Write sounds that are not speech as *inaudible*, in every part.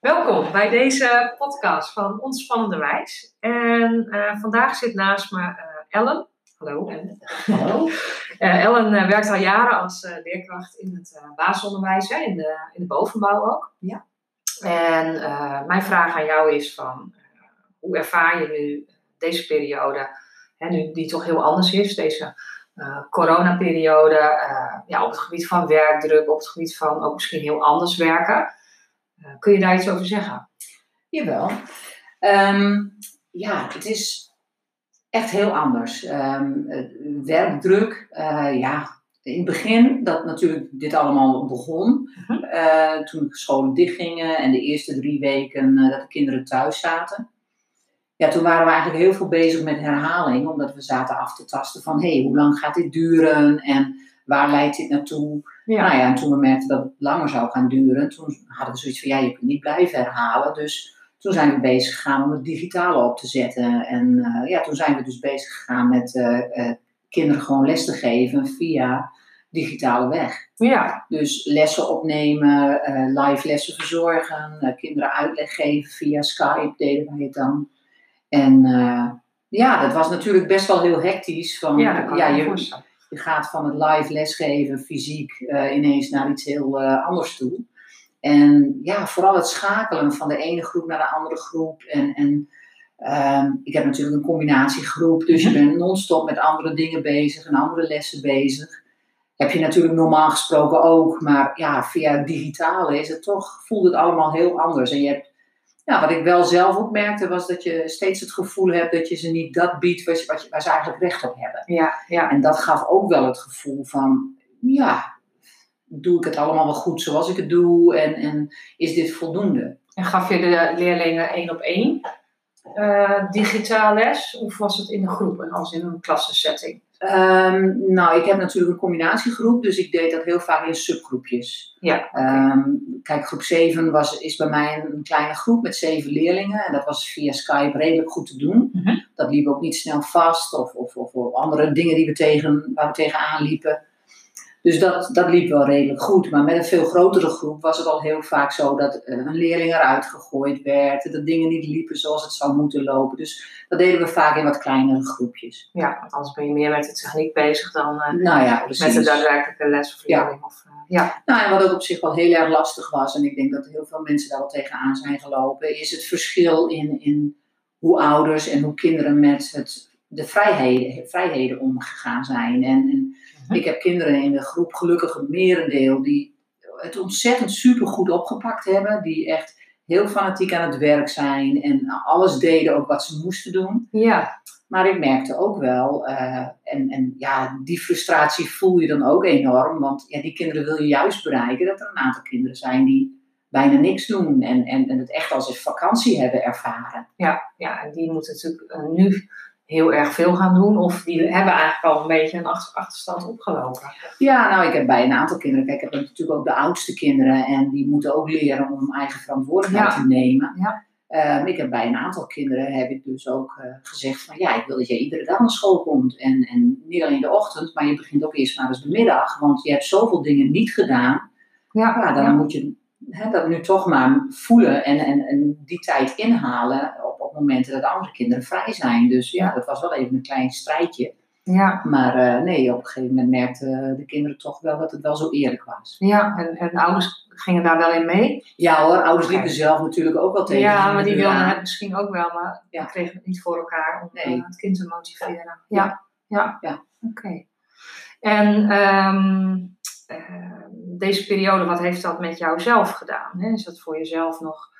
Welkom bij deze podcast van Ontspannende Wijs. En uh, vandaag zit naast me uh, Ellen. Hallo. Hallo. Uh, Ellen werkt al jaren als leerkracht in het basisonderwijs, hè, in, de, in de bovenbouw ook. Ja. En mijn vraag aan jou is van, hoe ervaar je nu deze periode, hè, nu die toch heel anders is, deze coronaperiode, ja, op het gebied van werkdruk, op het gebied van ook misschien heel anders werken. Eh, kun je daar iets over zeggen? Jawel. Um, ja, het is echt heel anders. Um, werkdruk, uh, ja, in het begin dat natuurlijk dit allemaal begon, uh, toen de scholen dichtgingen en de eerste drie weken dat de kinderen thuis zaten. Ja, toen waren we eigenlijk heel veel bezig met herhaling, omdat we zaten af te tasten van hé, hey, hoe lang gaat dit duren en waar leidt dit naartoe? Ja. Nou ja, en toen we merkten dat het langer zou gaan duren, toen hadden we zoiets van, ja, je kunt niet blijven herhalen. Dus toen zijn we bezig gegaan om het digitale op te zetten. En uh, ja, toen zijn we dus bezig gegaan met uh, uh, kinderen gewoon les te geven via digitale weg. Ja. Dus lessen opnemen, live lessen verzorgen, kinderen uitleg geven via Skype deden wij het dan. En ja, dat was natuurlijk best wel heel hectisch. Van, ja, dat ja, je, je gaat van het live lesgeven, fysiek, uh, ineens naar iets heel uh, anders toe. En ja, vooral het schakelen van de ene groep naar de andere groep. En, en uh, ik heb natuurlijk een combinatiegroep, dus je mhm. bent non-stop met andere dingen bezig en andere lessen bezig. Heb je natuurlijk normaal gesproken ook, maar ja, via digitale is het toch, voelt het allemaal heel anders. En je hebt ja, wat ik wel zelf ook merkte, was dat je steeds het gevoel hebt dat je ze niet dat biedt wat, je, wat je, waar ze eigenlijk recht op hebben. Ja, ja. En dat gaf ook wel het gevoel van, ja, doe ik het allemaal wel goed zoals ik het doe en, en is dit voldoende? En gaf je de leerlingen één op één uh, digitaal les of was het in de groepen als in een klassensetting? Um, nou, ik heb natuurlijk een combinatiegroep, dus ik deed dat heel vaak in subgroepjes. Ja. Um, kijk, groep 7 was, is bij mij een, kleine groep met zeven leerlingen. En dat was via Skype redelijk goed te doen. Mm -hmm. Dat liep ook niet snel vast of, of, of, of, andere dingen die we tegen, waar we tegenaan liepen. Dus dat, dat liep wel redelijk goed. Maar met een veel grotere groep was het al heel vaak zo dat een leerling eruit gegooid werd. Dat dingen niet liepen zoals het zou moeten lopen. Dus dat deden we vaak in wat kleinere groepjes. Ja, want anders ben je meer met de techniek bezig dan uh, nou ja, met de daadwerkelijke les of leerling. Ja. Of, uh, ja. Nou, en wat ook op zich wel heel erg lastig was, en ik denk dat heel veel mensen daar wel tegenaan zijn gelopen, is het verschil in, in hoe ouders en hoe kinderen met het, de vrijheden, vrijheden omgegaan zijn. En, en *laughs* ik heb kinderen in de groep, gelukkig een merendeel, die het ontzettend supergoed opgepakt hebben. Die echt heel fanatiek aan het werk zijn en alles deden ook wat ze moesten doen. Ja. Maar ik merkte ook wel, uh, en, en ja, die frustratie voel je dan ook enorm. Want ja, die kinderen wil je juist bereiken. Dat er een aantal kinderen zijn die bijna niks doen en, en, en het echt als een vakantie hebben ervaren. Ja, ja en die moeten natuurlijk uh, nu heel erg veel gaan doen. Of die hebben eigenlijk al een beetje een achterstand opgelopen. Ja, nou ik heb bij een aantal kinderen, kijk ik heb natuurlijk ook de oudste kinderen. En die moeten ook leren om eigen verantwoordelijkheid Ja. te nemen. Ja. Um, ik heb bij een aantal kinderen heb ik dus ook uh, gezegd van ja, ik wil dat jij iedere dag naar school komt. En, en niet alleen de ochtend, maar je begint ook eerst maar eens de middag. Want je hebt zoveel dingen niet gedaan. Ja, Ja, dan ja. moet je hè, dat nu toch maar voelen en, en, en die tijd inhalen momenten dat de andere kinderen vrij zijn. Dus ja, dat was wel even een klein strijdje. ja. Maar uh, nee, op een gegeven moment merkten de kinderen toch wel dat het wel zo eerlijk was. ja. En, en de ouders gingen daar wel in mee. Ja hoor, ouders liepen zelf natuurlijk ook wel tegen. Ja, maar die wilden het misschien ook wel, maar Ja. die kregen het niet voor elkaar om Nee. eh, het kind te motiveren. Ja, ja. Ja. Oké. En ehm, deze periode, wat heeft dat met jou zelf gedaan? Hè? Is dat voor jezelf nog eh,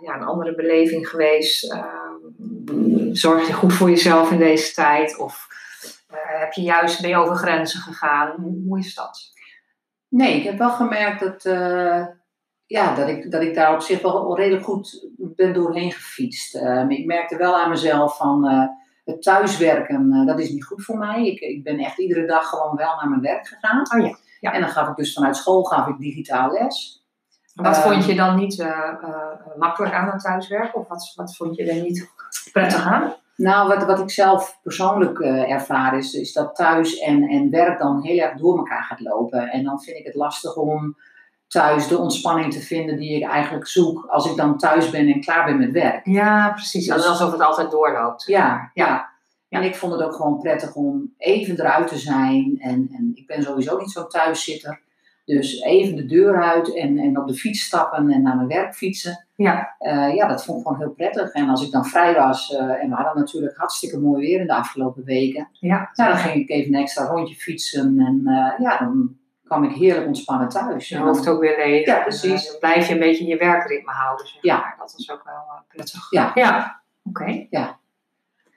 ja, een andere beleving geweest? Ehm, zorg je goed voor jezelf in deze tijd? Of eh, heb je juist ben je over grenzen gegaan? Hoe, hoe is dat? Nee, ik heb wel gemerkt dat, eh, ja, dat, ik, dat ik daar op zich wel redelijk goed ben doorheen gefietst. Eh, ik merkte wel aan mezelf van eh, het thuiswerken, eh, dat is niet goed voor mij. Ik, ik ben echt iedere dag gewoon wel naar mijn werk gegaan. Oh ja, ja. En dan gaf ik dus vanuit school gaf ik digitaal les. Wat Eh, vond je dan niet eh, eh, makkelijk aan het thuiswerken? Of wat, wat vond je er niet prettig aan? Nou, wat, wat ik zelf persoonlijk eh, ervaar is, is dat thuis en, en werk dan heel erg door elkaar gaat lopen. En dan vind ik het lastig om thuis de ontspanning te vinden die ik eigenlijk zoek als ik dan thuis ben en klaar ben met werk. Ja, precies. Dus- alsof het altijd doorloopt. Ja, Ja. ja. En ik vond het ook gewoon prettig om even eruit te zijn. En, en ik ben sowieso niet zo'n thuiszitter. Dus even de deur uit en, en op de fiets stappen en naar mijn werk fietsen. Ja. Eh, ja, dat vond ik gewoon heel prettig. En als ik dan vrij was, eh, en we hadden natuurlijk hartstikke mooi weer in de afgelopen weken. Ja. Nou, dan ging ik even een extra rondje fietsen. En eh, ja, dan kwam ik heerlijk ontspannen thuis. Je hoofd ook weer leeg. Ja, precies. dan blijf je een beetje je werkritme houden. Zeg Ja. maar. Dat was ook wel prettig. Ja. Ja. Oké.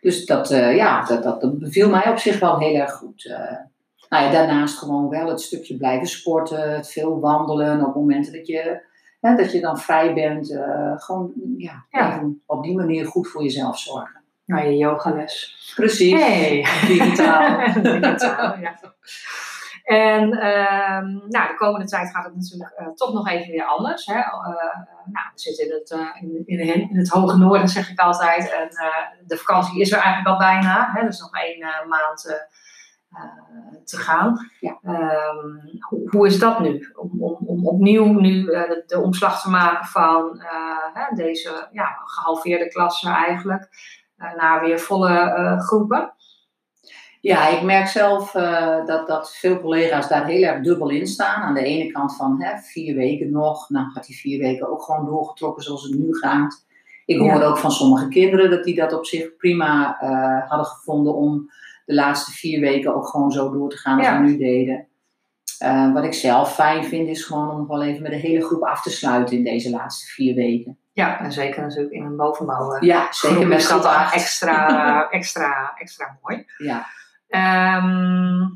Dus dat, ja, dat, dat, dat beviel mij op zich wel heel erg goed. Nou ja, daarnaast gewoon wel het stukje blijven sporten, het veel wandelen op momenten dat je, hè, dat je dan vrij bent. eh, gewoon ja, op die manier goed voor jezelf zorgen. Nou, je yogales. Precies. Hey. Digitaal. *laughs* Digitaal, ja. En ehm, nou, de komende tijd gaat het natuurlijk eh, toch nog even weer anders. Hè? Eh, nou, we zitten in het, in, in, in het hoge noorden, zeg ik altijd. En de vakantie is er eigenlijk al bijna. Hè? Dus nog één maand te gaan. Ja. Ehm, hoe, hoe is dat nu? Om, om, om opnieuw nu eh, de, de omslag te maken van eh, hè, deze ja, gehalveerde klasse eigenlijk. eh, naar weer volle eh, groepen. Ja, ik merk zelf eh, dat, dat veel collega's daar heel erg dubbel in staan. Aan de ene kant van hè, vier weken nog. Nou gaat die vier weken ook gewoon doorgetrokken zoals het nu gaat. Ik hoor Ja. ook van sommige kinderen dat die dat op zich prima eh, hadden gevonden om de laatste vier weken ook gewoon zo door te gaan als Ja. we nu deden. Eh, wat ik zelf fijn vind is gewoon om nog wel even met de hele groep af te sluiten in deze laatste vier weken. Ja, en zeker natuurlijk in een bovenbouw. eh, Ja, zeker met dat extra, *laughs* extra, extra mooi. Ja. Ehm,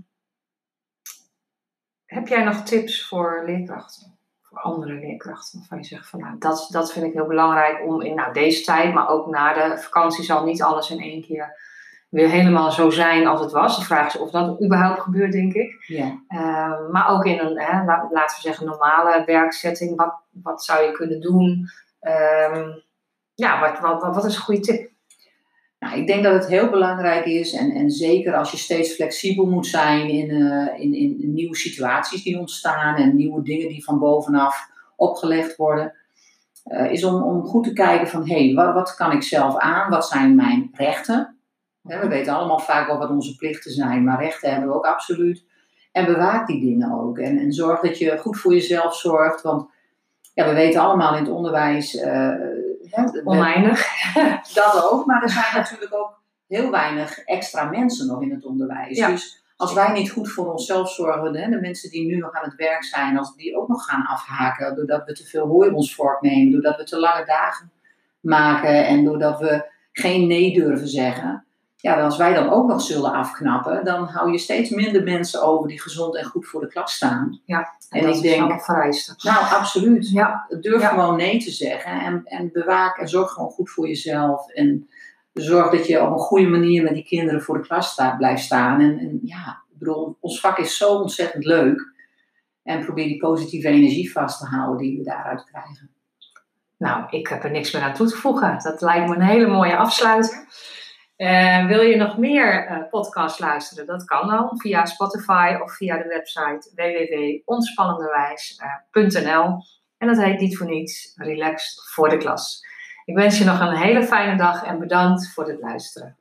heb jij nog tips voor leerkrachten? Voor andere leerkrachten? Waarvan je zegt van nou, dat, dat vind ik heel belangrijk om in nou, deze tijd, maar ook na de vakantie zal niet alles in één keer weer helemaal zo zijn als het was. De vraag is of dat überhaupt gebeurt, denk ik. Ja. Ehm, maar ook in een, hè, la- laten we zeggen, normale werkzetting. Wat, wat zou je kunnen doen? Ehm, ja, wat, wat, wat, wat is een goede tip? Nou, ik denk dat het heel belangrijk is, en, en zeker als je steeds flexibel moet zijn in, eh, in, in, in nieuwe situaties die ontstaan en nieuwe dingen die van bovenaf opgelegd worden, eh, is om, om goed te kijken van hé, hey, wat, wat kan ik zelf aan? Wat zijn mijn rechten? We weten allemaal vaak wel wat onze plichten zijn, maar rechten hebben we ook absoluut. En bewaak die dingen ook. En, en zorg dat je goed voor jezelf zorgt, want ja, we weten allemaal in het onderwijs. eh, hè, we- Oneindig. *laughs* dat ook, maar er zijn natuurlijk ook heel weinig extra mensen nog in het onderwijs. Ja. Dus als wij niet goed voor onszelf zorgen, hè, de mensen die nu nog aan het werk zijn, als die ook nog gaan afhaken, doordat we te veel hooi op ons vork nemen, doordat we te lange dagen maken en doordat we geen nee durven zeggen. Ja, als wij dan ook nog zullen afknappen, dan hou je steeds minder mensen over die gezond en goed voor de klas staan. En, En dat ik is denk- vereiste. Nou, absoluut. Ja, Durf Ja. gewoon nee te zeggen en, en bewaak en zorg gewoon goed voor jezelf. En zorg dat je op een goede manier met die kinderen voor de klas sta, blijft staan. En, en ja, ik bedoel, ons vak is zo ontzettend leuk. En probeer die positieve energie vast te houden die we daaruit krijgen. nou, ik heb er niks meer aan toe te voegen. Dat lijkt me een hele mooie afsluiter. Eh, wil je nog meer eh podcasts luisteren? Dat kan dan via Spotify of via de website www.ontspannenderwijs.nl. En dat heet niet voor niets Relaxed voor de klas. Ik wens je nog een hele fijne dag en bedankt voor het luisteren.